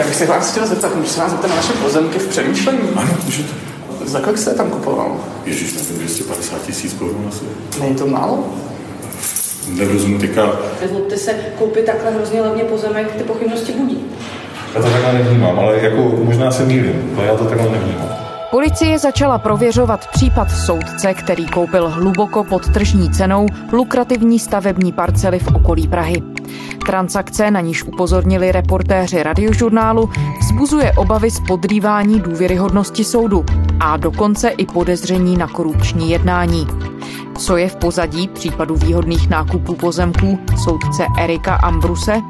Já bych se vás chtěl zeptat, můžu se vás zeptat na naše pozemky v přemýšlení? Ano, můžete. Za kolik jste tam kupoval? Ježíš, nevím, 250 tisíc korun asi. Není to málo? Nerozumím teďka. Nezlobte se, koupit takhle hrozně levně pozemek, ty pochybnosti budí. Já to takhle nevnímám, ale jako možná se mýlím, ale já to takhle nevnímám. Policie začala prověřovat případ soudce, který koupil hluboko pod tržní cenou lukrativní stavební parcely v okolí Prahy. Transakce, na níž upozornili reportéři radiožurnálu, vzbuzuje obavy z podrývání důvěryhodnosti soudu a dokonce i podezření na korupční jednání. Co je v pozadí případu výhodných nákupů pozemků soudce Erika Ambruse?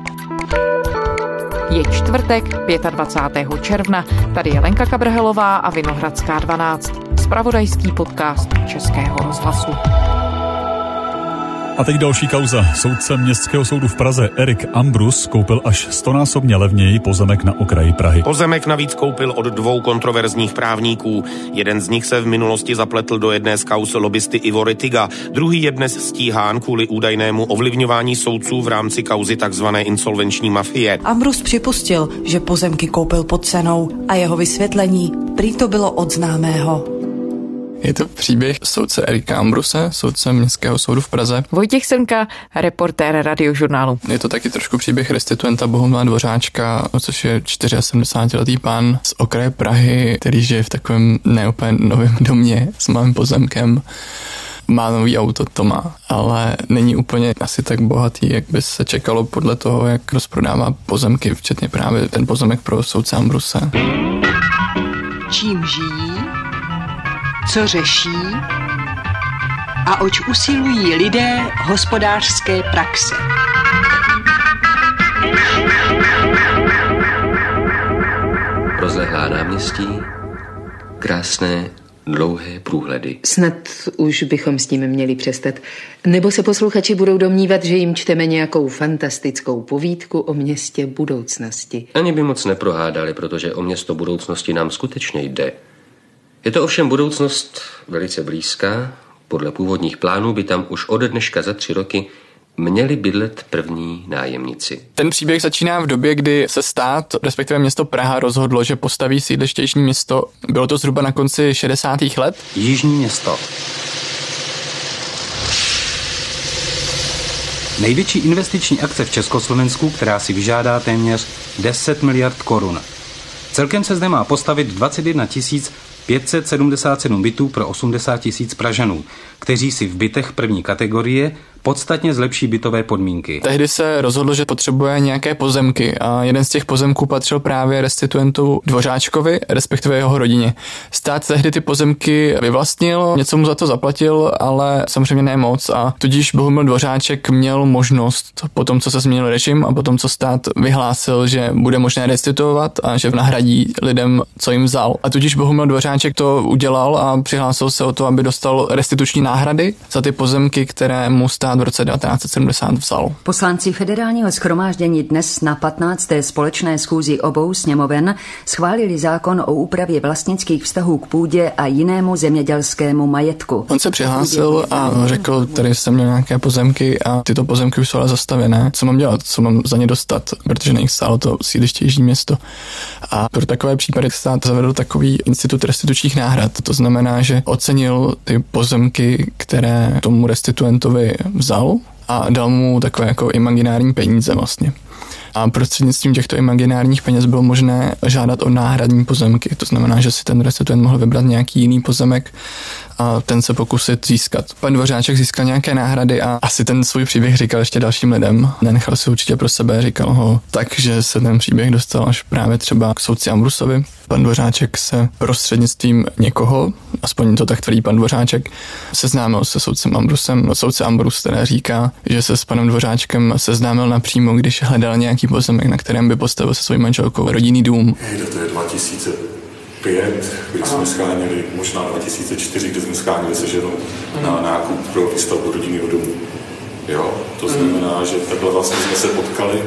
Je čtvrtek, 25. června. Tady je Lenka Kabrhelová a Vinohradská 12. Spravodajský podcast Českého rozhlasu. A teď další kauza. Soudce Městského soudu v Praze Erik Ambrus koupil až stonásobně levněji pozemek na okraji Prahy. Pozemek navíc koupil od dvou kontroverzních právníků. Jeden z nich se v minulosti zapletl do jedné z kaus lobbysty Ivo Ritiga, druhý je dnes stíhán kvůli údajnému ovlivňování soudců v rámci kauzy tzv. insolvenční mafie. Ambrus připustil, že pozemky koupil pod cenou a jeho vysvětlení prý to bylo od známého. Je to příběh soudce Erika Ambruse, soudce Městského soudu v Praze. Vojtěch Semka, reportér radiožurnálu. Je to taky trošku příběh restituenta Bohumila Dvořáčka, což je 74-letý pán z okraje Prahy, který žije v takovém neúplně novém domě s malým pozemkem má nový auto, to má, ale není úplně asi tak bohatý, jak by se čekalo podle toho, jak rozprodává pozemky, včetně právě ten pozemek pro soudce Ambruse. Čím žijí, co řeší a oč usilují lidé hospodářské praxe. Rozlehlá náměstí, krásné dlouhé průhledy. Snad už bychom s tím měli přestat. Nebo se posluchači budou domnívat, že jim čteme nějakou fantastickou povídku o městě budoucnosti. Ani by moc neprohádali, protože o město budoucnosti nám skutečně jde. Je to ovšem budoucnost velice blízká. Podle původních plánů by tam už ode dneška za tři roky měli bydlet první nájemníci. Ten příběh začíná v době, kdy se stát, respektive město Praha, rozhodlo, že postaví sídliště Jižní město. Bylo to zhruba na konci 60. let. Jižní město. Největší investiční akce v Československu, která si vyžádá téměř 10 miliard korun. Celkem se zde má postavit 21 tisíc 577 bytů pro 80 tisíc Pražanů, kteří si v bytech první kategorie podstatně zlepší bytové podmínky. Tehdy se rozhodlo, že potřebuje nějaké pozemky a jeden z těch pozemků patřil právě restituentu Dvořáčkovi, respektive jeho rodině. Stát tehdy ty pozemky vyvlastnil, něco mu za to zaplatil, ale samozřejmě ne moc a tudíž Bohumil Dvořáček měl možnost po tom, co se změnil režim a po tom, co stát vyhlásil, že bude možné restituovat a že nahradí lidem, co jim vzal. A tudíž Bohumil Dvořáček to udělal a přihlásil se o to, aby dostal restituční náhrady za ty pozemky, které mu stát v roce 1970 vzal. Poslanci federálního schromáždění dnes na 15. společné schůzi obou sněmoven schválili zákon o úpravě vlastnických vztahů k půdě a jinému zemědělskému majetku. On se přihlásil a řekl, tady jsem měl nějaké pozemky a tyto pozemky už jsou ale zastavěné. Co mám dělat? Co mám za ně dostat? Protože na nich stálo to sídliště Jižní město. A pro takové případy stát zavedl takový institut restitučních náhrad. To znamená, že ocenil ty pozemky, které tomu restituentovi vzal a dal mu takové jako imaginární peníze vlastně. A prostřednictvím těchto imaginárních peněz bylo možné žádat o náhradní pozemky. To znamená, že si ten restituent mohl vybrat nějaký jiný pozemek a ten se pokusit získat. Pan Dvořáček získal nějaké náhrady a asi ten svůj příběh říkal ještě dalším lidem. Nenechal si určitě pro sebe, říkal ho tak, že se ten příběh dostal až právě třeba k soudci Ambrusovi. Pan Dvořáček se prostřednictvím někoho, aspoň to tak tvrdí pan Dvořáček, seznámil se soudcem Ambrusem. Soudce Ambrus teda říká, že se s panem Dvořáčkem seznámil napřímo, když hledal nějaký pozemek, na kterém by postavil se svou manželkou rodinný dům. to je 2000 2005, kdy jsme scháněli, možná 2004, kdy jsme scháněli se ženou na nákup pro výstavbu rodinného domu. Jo, to znamená, že takhle vlastně jsme se potkali,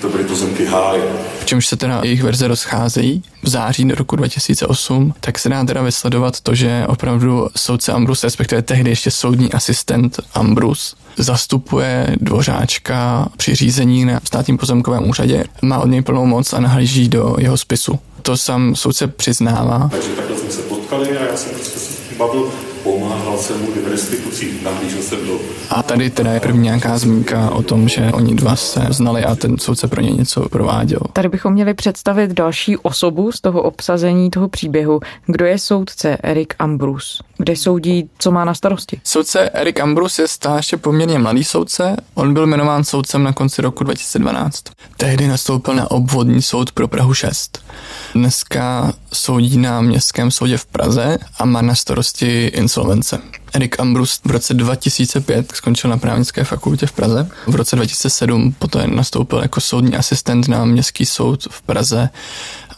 to byly pozemky háje. V čemž se teda jejich verze rozcházejí v září do roku 2008, tak se dá teda vysledovat to, že opravdu soudce Ambrus, respektive tehdy ještě soudní asistent Ambrus, zastupuje dvořáčka při řízení na státním pozemkovém úřadě, má od něj plnou moc a nahlíží do jeho spisu. To sám soudce přiznává. Takže takhle jsme se potkali a já jsem prostě bavil, pomáhal jsem mu i v restitucích, nahlížel jsem do... A tady teda je první nějaká zmínka o tom, že oni dva se znali a ten soudce pro ně něco prováděl. Tady bychom měli představit další osobu z toho obsazení toho příběhu. Kdo je soudce Erik Ambrus? Kde soudí, co má na starosti? Soudce Erik Ambrus je stále ještě poměrně mladý soudce. On byl jmenován soudcem na konci roku 2012. Tehdy nastoupil na obvodní soud pro Prahu 6. Dneska soudí na Městském soudě v Praze a má na starosti insolvence. Erik Ambrus v roce 2005 skončil na právnické fakultě v Praze. V roce 2007 poté nastoupil jako soudní asistent na Městský soud v Praze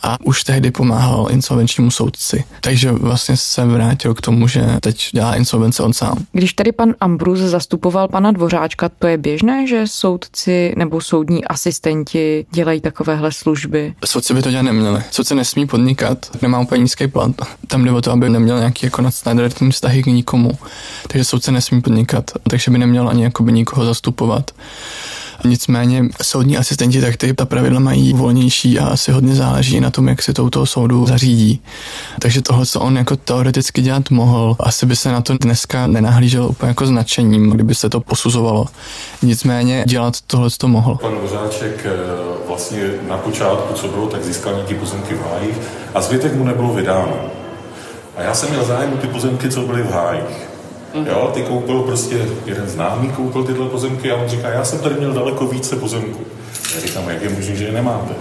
a už tehdy pomáhal insolvenčnímu soudci. Takže vlastně se vrátil k tomu, že teď dělá insolvence on sám. Když tady pan Ambrus zastupoval pana Dvořáčka, to je běžné, že soudci nebo soudní asistenti dělají takovéhle služby? Soudci by to dělat neměli. Soudce nesmí podnikat, nemá úplně nízký plat. Tam jde o to, aby neměl nějaký jako nadstandardní vztahy k nikomu. Takže soudce nesmí podnikat, takže by neměl ani jakoby nikoho zastupovat. Nicméně soudní asistenti tak ty ta pravidla mají volnější a asi hodně záleží na tom, jak si to u toho soudu zařídí. Takže tohle, co on jako teoreticky dělat mohl, asi by se na to dneska nenahlíželo úplně jako značením, kdyby se to posuzovalo. Nicméně dělat tohle to mohl. Pan Vozáček vlastně na počátku, co bylo, tak získal nějaký pozemky v hájích a zbytek mu nebylo vydáno. A já jsem měl zájem ty pozemky, co byly v hájích. Jo, ty koupil prostě, jeden známý koupil tyhle pozemky a on říká, já jsem tady měl daleko více pozemků. Já říkám, jak je možné, že je nemáte?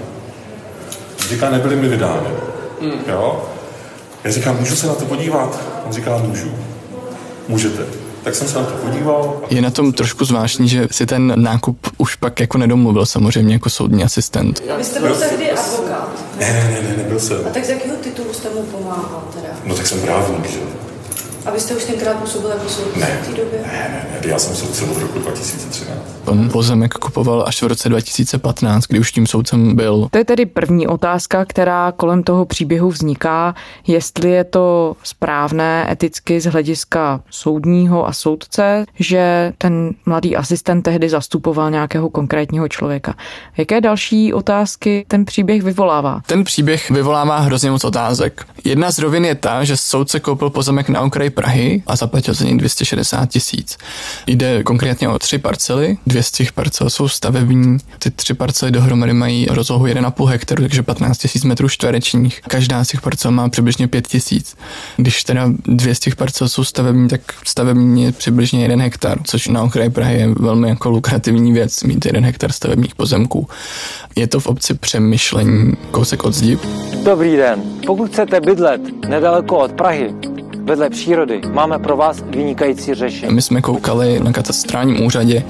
On říká, nebyly mi vydány. Jo? Já říkám, můžu se na to podívat? On říká, můžu. Můžete. Tak jsem se na to podíval. Je na tom trošku zvláštní, že si ten nákup už pak jako nedomluvil samozřejmě jako soudní asistent. A vy jste byl tehdy advokát? Ne, ne, ne, ne, nebyl jsem. A tak z jakého titulu jste mu pomáhal teda? No tak jsem právník, že? A vy jste už tenkrát působil jako soudce Ne. v té době? Ne, ne, ne, já jsem soudce od roku 2013. On pozemek kupoval až v roce 2015, kdy už tím soudcem byl. To je tedy první otázka, která kolem toho příběhu vzniká, jestli je to správné eticky z hlediska soudního a soudce, že ten mladý asistent tehdy zastupoval nějakého konkrétního člověka. Jaké další otázky ten příběh vyvolává? Ten příběh vyvolává hrozně moc otázek. Jedna z rovin je ta, že soudce koupil pozemek na okraji Prahy a zaplatil za něj 260 tisíc. Jde konkrétně o tři parcely, dvě z těch parcel jsou stavební, ty tři parcely dohromady mají rozlohu 1,5 hektaru, takže 15 tisíc metrů čtverečních. Každá z těch parcel má přibližně 5 tisíc. Když teda dvě z těch parcel jsou stavební, tak stavební je přibližně 1 hektar, což na okraji Prahy je velmi jako lukrativní věc, mít 1 hektar stavebních pozemků. Je to v obci Přemýšlení, kousek od zdi. Dobrý den. Pokud chcete bydlet nedaleko od Prahy, vedle přírody, máme pro vás vynikající řešení. My jsme koukali na katastrálním úřadě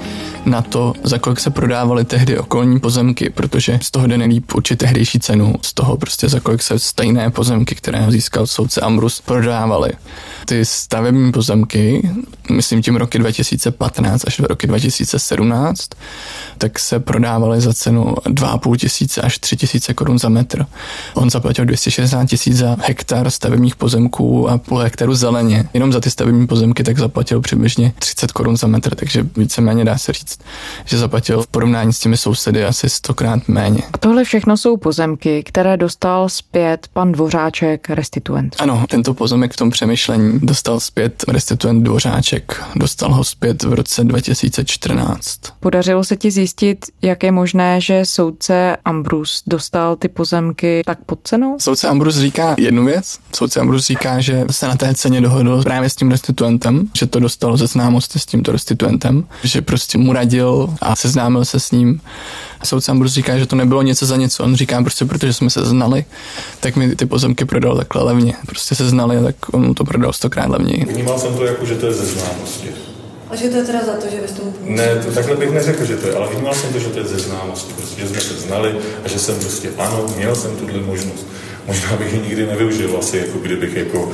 na to, za kolik se prodávaly tehdy okolní pozemky, protože z toho jde nejlíp určit tehdejší cenu, z toho prostě za kolik se stejné pozemky, které získal soudce Ambrus, prodávaly. Ty stavební pozemky, myslím tím roky 2015 až do roky 2017, tak se prodávaly za cenu 2,5 tisíce až 3 tisíce korun za metr. On zaplatil 260 tisíc za hektar stavebních pozemků a půl hektaru zeleně. Jenom za ty stavební pozemky tak zaplatil přibližně 30 korun za metr, takže víceméně dá se říct, že zaplatil v porovnání s těmi sousedy asi stokrát méně. A tohle všechno jsou pozemky, které dostal zpět pan Dvořáček, restituent. Ano, tento pozemek v tom přemýšlení dostal zpět restituent Dvořáček. Dostal ho zpět v roce 2014. Podařilo se ti zjistit, jak je možné, že soudce Ambrus dostal ty pozemky tak pod cenou? Soudce Ambrus říká jednu věc. Soudce Ambrus říká, že se na té ceně dohodl právě s tím restituentem, že to dostalo ze známosti s tímto restituentem, že prostě mu radil a seznámil se s ním. Soudce Ambrus říká, že to nebylo něco za něco. On říká prostě, protože jsme se znali, tak mi ty pozemky prodal takhle levně. Prostě se znali, tak on mu to prodal stokrát levněji. Vnímal jsem to jako, že to je ze známosti. A že to je teda za to, že vy jste mu pomohli? Ne, to takhle bych neřekl, že to je, ale vnímal jsem to, že to je ze známosti, prostě, že jsme se znali a že jsem prostě, ano, měl jsem tuhle možnost. Možná bych ji nikdy nevyužil, asi jako kdybych jako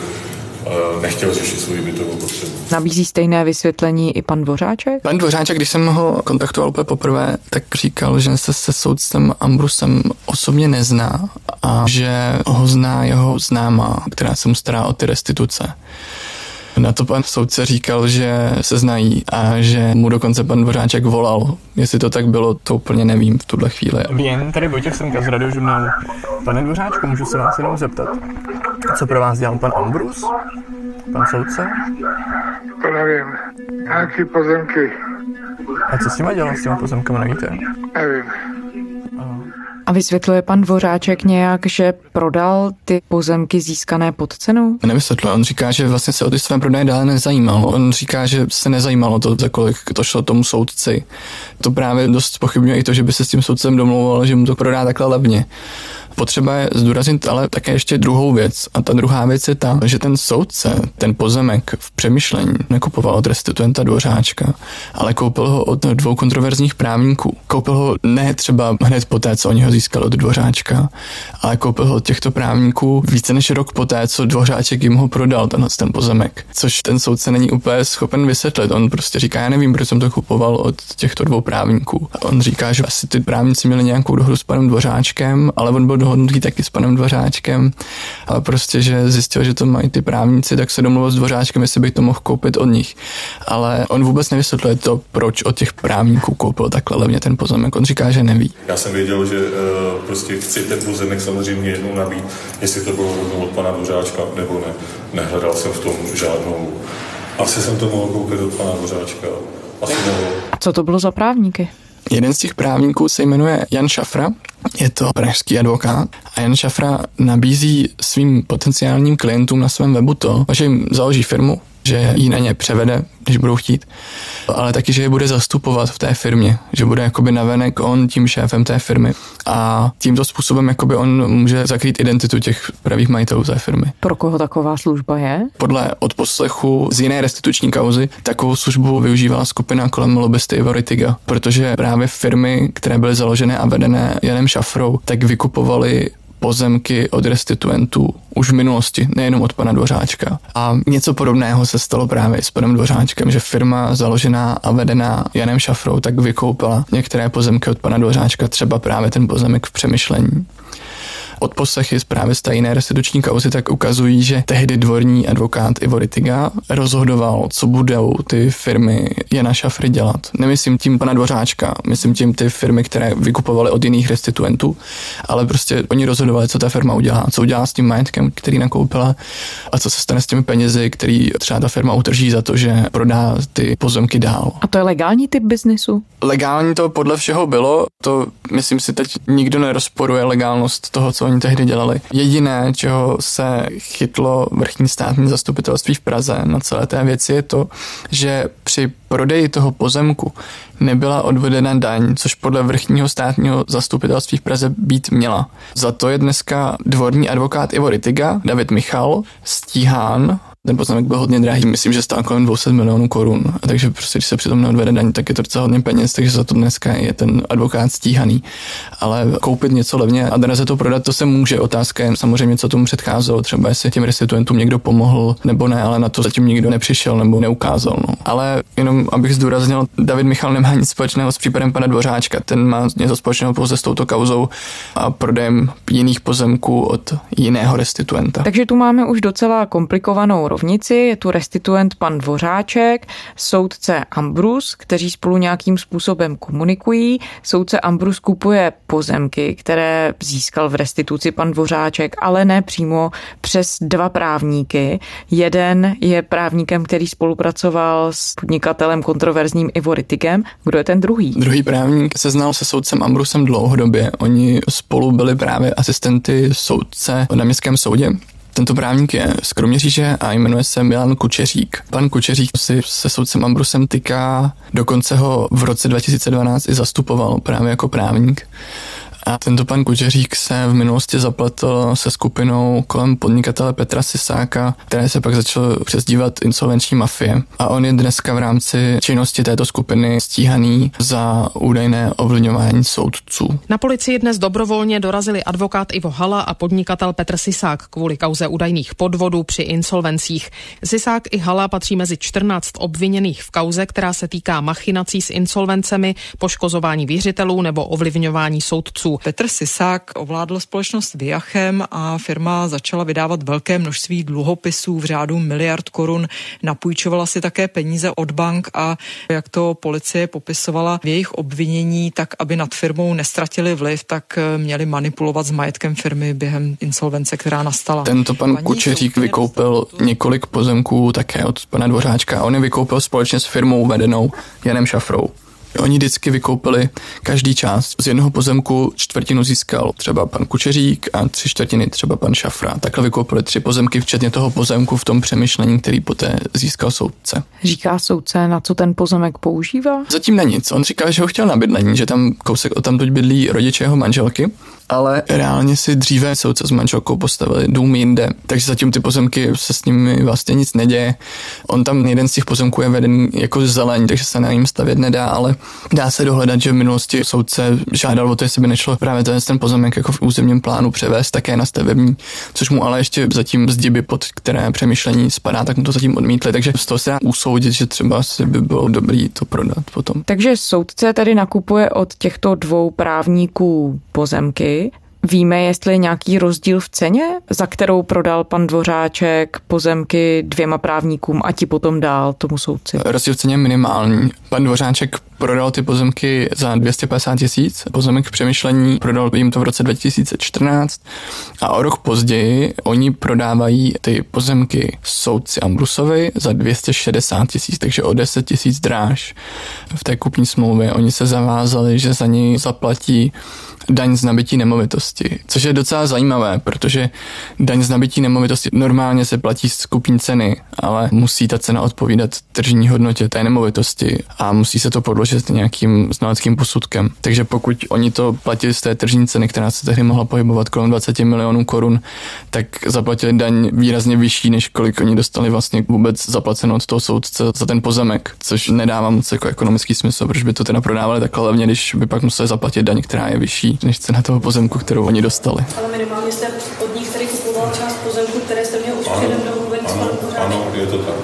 nechtěl řešit svou bytovou potřebu. Nabízí stejné vysvětlení i pan Dvořáček? Pan Dvořáček, když jsem ho kontaktoval úplně poprvé, tak říkal, že se se soudcem Ambrusem osobně nezná a že ho zná jeho známá, která se mu stará o ty restituce. Na to pan soudce říkal, že se znají a že mu dokonce pan Dvořáček volal. Jestli to tak bylo, to úplně nevím v tuhle chvíli. Vím, tady Vojtěch Semka z radiožurnálu. Pane Dvořáčku, můžu se vás jenom zeptat, co pro vás dělal pan Ambrus? Pan soudce? To nevím. Nějaký pozemky. A co s těma dělal, s těma pozemkama, nevíte? Nevím. Vysvětluje pan Dvořáček nějak, že prodal ty pozemky získané pod cenou? Nevysvětluje. On říká, že vlastně se o ty své prodeje dále nezajímal. On říká, že se nezajímalo to, za kolik to šlo tomu soudci. To právě dost pochybňuje i to, že by se s tím soudcem domlouval, že mu to prodá takhle levně. Potřeba je zdůraznit ale také ještě druhou věc. A ta druhá věc je ta, že ten soudce ten pozemek v přemýšlení nekupoval od restituenta Dvořáčka, ale koupil ho od dvou kontroverzních právníků. Koupil ho ne třeba hned poté, co oni ho získali od Dvořáčka, ale koupil ho od těchto právníků více než rok poté, co Dvořáček jim ho prodal, tenhle ten pozemek. Což ten soudce není úplně schopen vysvětlit. On prostě říká, já nevím, proč jsem to kupoval od těchto dvou právníků. On říká, že asi ty právníci měli nějakou dohodu s panem Dvořáčkem, ale on byl dohodnutý taky s panem Dvořáčkem, ale prostě, že zjistil, že to mají ty právníci, tak se domluvil s Dvořáčkem, jestli bych to mohl koupit od nich. Ale on vůbec nevysvětluje to, proč od těch právníků koupil takhle levně ten pozemek. On říká, že neví. Já jsem věděl, že uh, prostě chci ten pozemek samozřejmě jednou nabít, jestli to bylo od pana Dvořáčka nebo ne. Nehledal jsem v tom žádnou. Asi jsem to mohl koupit od pana Dvořáčka. Asi. A co to bylo za právníky? Jeden z těch právníků se jmenuje Jan Šafra, je to pražský advokát a Jan Šafra nabízí svým potenciálním klientům na svém webu to, že jim založí firmu, že ji na ně převede, když budou chtít, ale taky, že je bude zastupovat v té firmě, že bude jakoby navenek on tím šéfem té firmy a tímto způsobem jakoby on může zakrýt identitu těch pravých majitelů té firmy. Pro koho taková služba je? Podle odposlechu z jiné restituční kauzy takovou službu využívala skupina kolem lobbysty Ivory Tiga, protože právě firmy, které byly založené a vedené Janem Šafrou, tak vykupovali pozemky od restituentů už v minulosti, nejenom od pana Dvořáčka. A něco podobného se stalo právě s panem Dvořáčkem, že firma založená a vedená Janem Šafrou tak vykoupila některé pozemky od pana Dvořáčka, třeba právě ten pozemek v přemýšlení odposlechy právě z tajné restituční kauzy tak ukazují, že tehdy dvorní advokát Ivo Ritiga rozhodoval, co budou ty firmy Jana Šafry dělat. Nemyslím tím pana Dvořáčka, myslím tím ty firmy, které vykupovaly od jiných restituentů, ale prostě oni rozhodovali, co ta firma udělá, co udělá s tím majetkem, který nakoupila a co se stane s těmi penězi, který třeba ta firma utrží za to, že prodá ty pozemky dál. A to je legální typ biznisu? Legální to podle všeho bylo, to myslím si teď nikdo nerozporuje legálnost toho, co oni tehdy dělali. Jediné, čeho se chytlo vrchní státní zastupitelství v Praze na celé té věci je to, že při prodeji toho pozemku nebyla odvedena daň, což podle vrchního státního zastupitelství v Praze být měla. Za to je dneska dvorní advokát Ivo Ritiga, David Michal, stíhán ten pozemek byl hodně drahý, myslím, že stál kolem 200 milionů korun. A takže prostě, když se přitom neodvede daň, tak je to docela hodně peněz, takže za to dneska je ten advokát stíhaný. Ale koupit něco levně a dnes to prodat, to se může. Otázka je samozřejmě, co tomu předcházelo. Třeba jestli těm restituentům někdo pomohl nebo ne, ale na to zatím nikdo nepřišel nebo neukázal. No. Ale jenom abych zdůraznil, David Michal nemá nic společného s případem pana Dvořáčka. Ten má něco společného pouze s touto kauzou a prodejem jiných pozemků od jiného restituenta. Takže tu máme už docela komplikovanou rovnici, je tu restituent pan Dvořáček, soudce Ambrus, kteří spolu nějakým způsobem komunikují. Soudce Ambrus kupuje pozemky, které získal v restituci pan Dvořáček, ale ne přímo přes dva právníky. Jeden je právníkem, který spolupracoval s podnikatelem kontroverzním Ivo Rittigem. Kdo je ten druhý? Druhý právník se znal se soudcem Ambrusem dlouhodobě. Oni spolu byli právě asistenty soudce na městském soudě. Tento právník je z Kroměříže a jmenuje se Milan Kučeřík. Pan Kučeřík si se soudcem Ambrusem tyká, dokonce ho v roce 2012 i zastupoval právě jako právník. A tento pan Kučeřík se v minulosti zapletl se skupinou kolem podnikatele Petra Sisáka, které se pak začalo přezdívat insolvenční mafie. A on je dneska v rámci činnosti této skupiny stíhaný za údajné ovlivňování soudců. Na policii dnes dobrovolně dorazili advokát Ivo Hala a podnikatel Petr Sisák kvůli kauze údajných podvodů při insolvencích. Sisák i Hala patří mezi 14 obviněných v kauze, která se týká machinací s insolvencemi, poškozování věřitelů nebo ovlivňování soudců. Petr Sisák ovládl společnost Viachem a firma začala vydávat velké množství dluhopisů v řádu miliard korun. Napůjčovala si také peníze od bank a jak to policie popisovala v jejich obvinění, tak aby nad firmou nestratili vliv, tak měli manipulovat s majetkem firmy během insolvence, která nastala. Tento pan Paní Kučeřík vykoupil několik pozemků také od pana Dvořáčka. On je vykoupil společně s firmou vedenou Janem Šafrou. Oni vždycky vykoupili každý část. Z jednoho pozemku čtvrtinu získal třeba pan Kučeřík a tři čtvrtiny třeba pan Šafra. Takhle vykoupili tři pozemky, včetně toho pozemku v tom přemýšlení, který poté získal soudce. Říká soudce, na co ten pozemek používá? Zatím na nic. On říká, že ho chtěl na bydlení, že tam kousek o tam bydlí rodiče jeho manželky ale reálně si dříve soudce s manželkou postavili dům jinde, takže zatím ty pozemky se s nimi vlastně nic neděje. On tam jeden z těch pozemků je vedený jako zeleň, takže se na ním stavět nedá, ale dá se dohledat, že v minulosti soudce žádal o to, jestli by nešlo právě ten, ten pozemek jako v územním plánu převést také na stavební, což mu ale ještě zatím z diby, pod které přemýšlení spadá, tak mu to zatím odmítli, takže z toho se dá usoudit, že třeba si by bylo dobrý to prodat potom. Takže soudce tady nakupuje od těchto dvou právníků pozemky, Okay. Víme, jestli je nějaký rozdíl v ceně, za kterou prodal pan Dvořáček pozemky dvěma právníkům a ti potom dál tomu soudci? Rozdíl v ceně minimální. Pan Dvořáček prodal ty pozemky za 250 tisíc, pozemek v přemýšlení prodal jim to v roce 2014 a o rok později oni prodávají ty pozemky soudci Ambrusovi za 260 tisíc, takže o 10 tisíc dráž v té kupní smlouvě. Oni se zavázali, že za ní zaplatí daň z nabití nemovitosti, což je docela zajímavé, protože daň z nabití nemovitosti normálně se platí z kupní ceny, ale musí ta cena odpovídat tržní hodnotě té nemovitosti a musí se to podložit nějakým znaleckým posudkem. Takže pokud oni to platili z té tržní ceny, která se tehdy mohla pohybovat kolem 20 milionů korun, tak zaplatili daň výrazně vyšší, než kolik oni dostali vlastně vůbec zaplaceno od toho soudce za ten pozemek, což nedává moc jako ekonomický smysl, proč by to teda prodávali takhle levně, když by pak museli zaplatit daň, která je vyšší než cena toho pozemku, kterou oni dostali. Ale minimálně jste od nich tady kupoval část pozemku, které jste měl už předem domluvený s panem Ano, je to tak.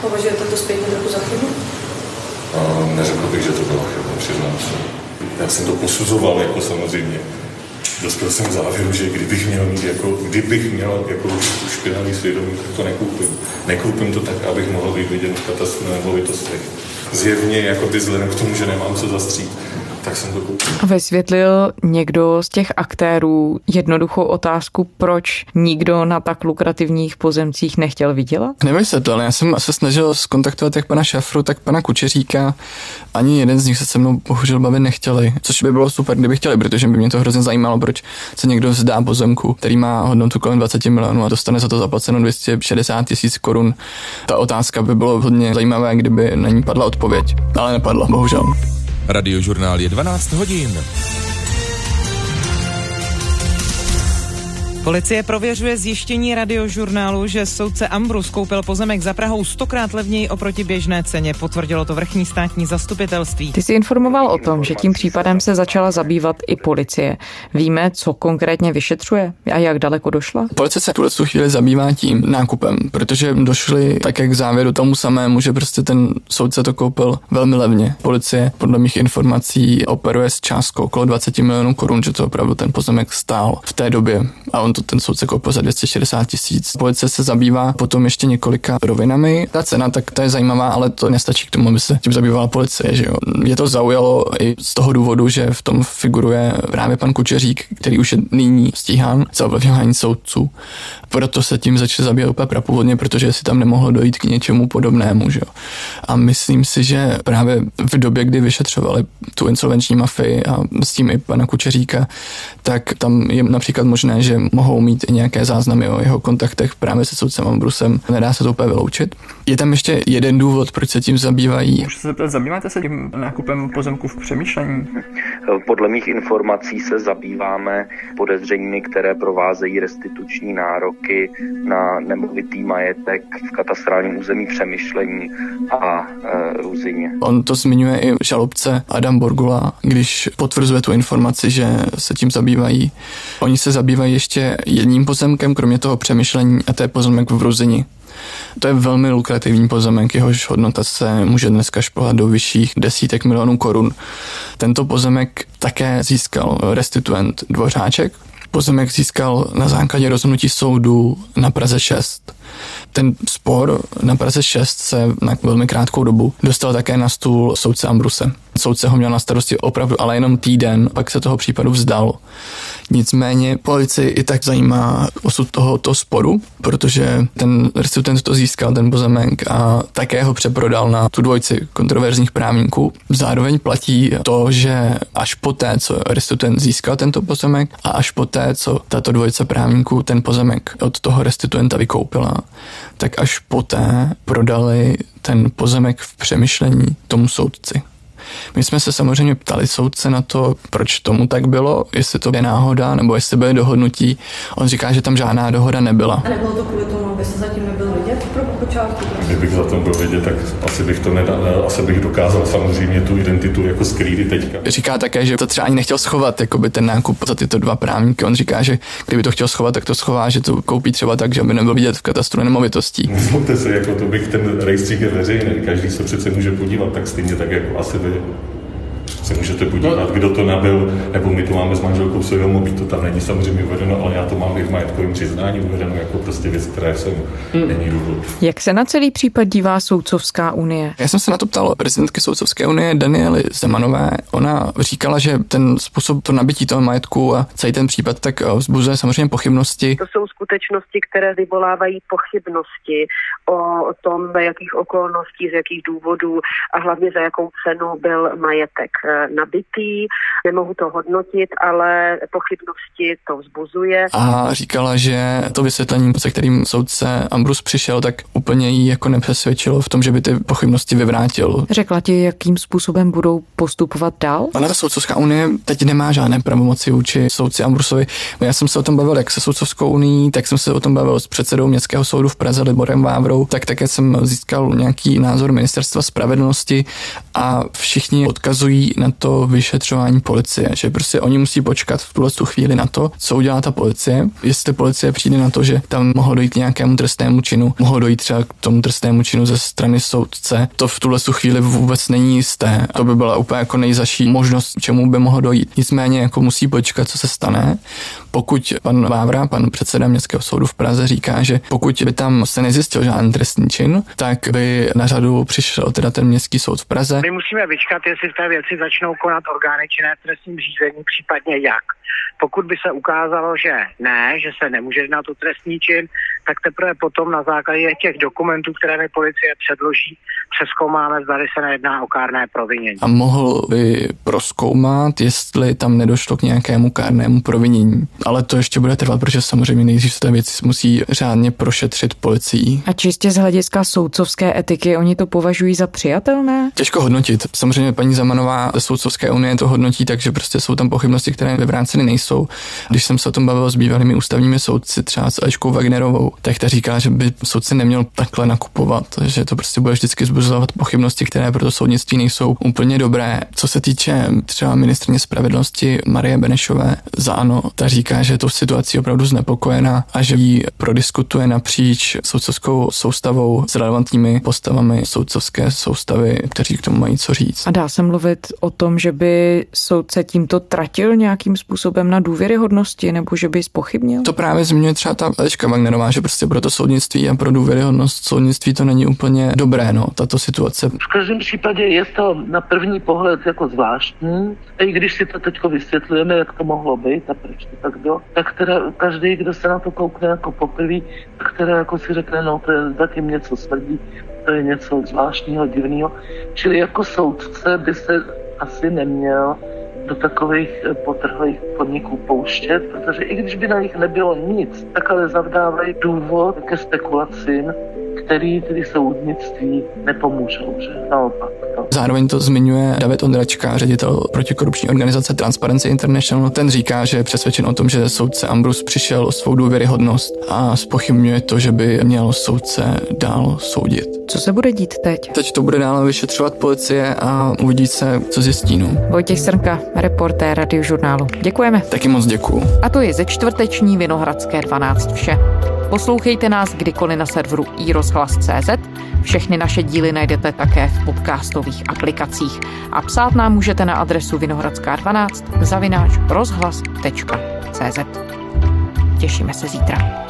Považujete to zpětně trochu za chybu? Neřekl bych, že to byla chyba, přiznám se. Já jsem to posuzoval jako samozřejmě. Dospěl jsem k závěru, že kdybych měl mít jako, kdybych měl jako špinavý svědomí, tak to nekoupím. Nekoupím to tak, abych mohl být viděn v katastru nemovitostech. Zjevně jako by vzhledem k tomu, že nemám co zastřít, tak jsem to koupil. Vysvětlil někdo z těch aktérů jednoduchou otázku, proč nikdo na tak lukrativních pozemcích nechtěl vydělat? to, ale já jsem se snažil skontaktovat jak pana Šafru, tak pana Kučeříka. Ani jeden z nich se se mnou bohužel bavit nechtěli, což by bylo super, kdyby chtěli, protože by mě to hrozně zajímalo, proč se někdo vzdá pozemku, který má hodnotu kolem 20 milionů a dostane za to zaplaceno 260 tisíc korun. Ta otázka by bylo hodně zajímavé, kdyby na ní padla odpověď, ale nepadla, bohužel. Radiožurnál je 12 hodin. Policie prověřuje zjištění radiožurnálu, že soudce Ambrus koupil pozemek za Prahou stokrát levněji oproti běžné ceně, potvrdilo to vrchní státní zastupitelství. Ty jsi informoval o tom, že tím případem se začala zabývat i policie. Víme, co konkrétně vyšetřuje a jak daleko došla? Policie se tuhle chvíli zabývá tím nákupem, protože došli také k závěru tomu samému, že prostě ten soudce to koupil velmi levně. Policie podle mých informací operuje s částkou okolo 20 milionů korun, že to opravdu ten pozemek stál v té době. A on on to ten soudce koupil za 260 tisíc. Policie se zabývá potom ještě několika rovinami. Ta cena, tak to je zajímavá, ale to nestačí k tomu, aby se tím zabývala policie, že jo. Je to zaujalo i z toho důvodu, že v tom figuruje právě pan Kučeřík, který už je nyní stíhán za ovlivňování soudců. Proto se tím začal zabývat úplně prapůvodně, protože si tam nemohlo dojít k něčemu podobnému, že jo. A myslím si, že právě v době, kdy vyšetřovali tu insolvenční mafii a s tím i pana Kučeříka, tak tam je například možné, že mohou mít i nějaké záznamy o jeho kontaktech právě se soudcem Ambrusem. Nedá se to úplně vyloučit. Je tam ještě jeden důvod, proč se tím zabývají. Můžu se zeptat, zabýváte se tím nákupem pozemku v přemýšlení? Podle mých informací se zabýváme podezřeními, které provázejí restituční nároky na nemovitý majetek v katastrálním území přemýšlení a e, Ruzině. On to zmiňuje i žalobce Adam Borgula, když potvrzuje tu informaci, že se tím zabývají. Oni se zabývají ještě jedním pozemkem, kromě toho přemýšlení, a to je pozemek v Ruzini. To je velmi lukrativní pozemek, jehož hodnota se může dneska šplhat do vyšších desítek milionů korun. Tento pozemek také získal restituent Dvořáček, Pozemek získal na základě rozhodnutí soudu na Praze 6. Ten spor na Praze 6 se na velmi krátkou dobu dostal také na stůl soudce Ambruse. Soudce ho měl na starosti opravdu ale jenom týden, pak se toho případu vzdal. Nicméně policii i tak zajímá osud tohoto sporu, protože ten restituent to získal, ten pozemek, a také ho přeprodal na tu dvojici kontroverzních právníků. Zároveň platí to, že až poté, co restituent získal tento pozemek a až poté, co tato dvojice právníků ten pozemek od toho restituenta vykoupila, tak až poté prodali ten pozemek v přemýšlení tomu soudci. My jsme se samozřejmě ptali soudce na to, proč tomu tak bylo, jestli to je náhoda, nebo jestli byly dohodnutí. On říká, že tam žádná dohoda nebyla. A nebylo to kvůli tomu, aby se zatím nebyl počátku? Kdybych za tom byl vidět, tak asi bych to nedal, asi bych dokázal samozřejmě tu identitu jako skrýt teďka. Říká také, že to třeba ani nechtěl schovat, jako by ten nákup za tyto dva právníky. On říká, že kdyby to chtěl schovat, tak to schová, že to koupí třeba tak, že by nebyl vidět v katastru nemovitostí. Nezlobte se, jako to bych ten rejstřík je veřejný, každý se přece může podívat, tak stejně tak jako asi vy se můžete podívat, kdo to nabil, nebo my to máme s manželkou svého mobil, to tam není samozřejmě uvedeno, ale já to mám i v majetkovém přiznání uvedeno jako prostě věc, která jsem hmm. není důvod. Jak se na celý případ dívá Soudcovská unie? Já jsem se na to ptal prezidentky Soudcovské unie Daniely Zemanové. Ona říkala, že ten způsob to nabití toho majetku a celý ten případ tak eh, vzbuzuje samozřejmě pochybnosti. To jsou skutečnosti, které vyvolávají pochybnosti o tom, za jakých okolností, z jakých důvodů a hlavně za jakou cenu byl majetek nabitý. Nemohu to hodnotit, ale pochybnosti to vzbuzuje. A říkala, že to vysvětlení, se kterým soudce Ambrus přišel, tak úplně jí jako nepřesvědčilo v tom, že by ty pochybnosti vyvrátil. Řekla ti, jakým způsobem budou postupovat dál? Ona ta soudcovská unie teď nemá žádné pravomoci vůči soudci Ambrusovi. Já jsem se o tom bavil jak se soudcovskou unii, tak jsem se o tom bavil s předsedou městského soudu v Praze Liborem Vávrou, tak také jsem získal nějaký názor ministerstva spravedlnosti a všichni odkazují na to vyšetřování policie, že prostě oni musí počkat v tuhle tu chvíli na to, co udělá ta policie. Jestli policie přijde na to, že tam mohlo dojít k nějakému trestnému činu, mohlo dojít třeba k tomu trestnému činu ze strany soudce, to v tuhle tu chvíli vůbec není jisté. To by byla úplně jako nejzaší možnost, čemu by mohlo dojít. Nicméně jako musí počkat, co se stane. Pokud pan Vávra, pan předseda městského soudu v Praze říká, že pokud by tam se nezjistil žádný trestný čin, tak by na řadu přišel teda ten městský soud v Praze. My musíme vyčkat, jestli v té věci začnou konat orgány činné trestním řízení, případně jak. Pokud by se ukázalo, že ne, že se nemůže na tu trestní čin, tak teprve potom na základě těch dokumentů, které mi policie předloží, přeskoumáme, zda se nejedná o kárné provinění. A mohl by proskoumat, jestli tam nedošlo k nějakému kárnému provinění. Ale to ještě bude trvat, protože samozřejmě nejdřív se ta věc musí řádně prošetřit policií. A čistě z hlediska soudcovské etiky oni to považují za přijatelné? Těžko hodnotit. Samozřejmě paní Zamanová ze soudcovské unie to hodnotí, takže prostě jsou tam pochybnosti, které vyvráceny nejsou. Když jsem se o tom bavil s bývalými ústavními soudci, třeba s Ačkou Wagnerovou, tak ta říká, že by soudce neměl takhle nakupovat, že to prostě bude vždycky zbuzovat pochybnosti, které pro to soudnictví nejsou úplně dobré. Co se týče třeba ministrně spravedlnosti Marie Benešové za ANO, ta říká, že je to situací opravdu znepokojená a že ji prodiskutuje napříč soudcovskou soustavou s relevantními postavami soudcovské soustavy, kteří k tomu mají co říct. A dá se mluvit o tom, že by soudce tímto tratil nějakým způsobem na důvěryhodnosti nebo že by spochybnil? To právě zmiňuje třeba ta Eliška Wagnerová, že prostě pro to soudnictví a pro důvěryhodnost soudnictví to není úplně dobré, no, tato situace. V každém případě je to na první pohled jako zvláštní, i když si to teď vysvětlujeme, jak to mohlo být a proč to tak bylo, tak teda každý, kdo se na to koukne jako poprvé, tak teda jako si řekne, no to je zatím něco smrdí, to je něco zvláštního, divného. Čili jako soudce by se asi neměl do takových eh, potrhlých podniků pouštět, protože i když by na nich nebylo nic, tak ale zavdávají důvod ke spekulacím, který tedy soudnictví nepomůžou, že naopak. To. Zároveň to zmiňuje David Ondračka, ředitel protikorupční organizace Transparency International. Ten říká, že je přesvědčen o tom, že soudce Ambrus přišel o svou důvěryhodnost a spochybňuje to, že by měl soudce dál soudit. Co se bude dít teď? Teď to bude dále vyšetřovat policie a uvidí se, co zjistí. No. Vojtěch Srnka, reportér radiožurnálu. Děkujeme. Taky moc děkuju. A to je ze čtvrteční Vinohradské 12 vše. Poslouchejte nás kdykoliv na serveru iRozhlas.cz. Všechny naše díly najdete také v podcastových aplikacích. A psát nám můžete na adresu vinohradská 12 zavináč rozhlas.cz. Těšíme se zítra.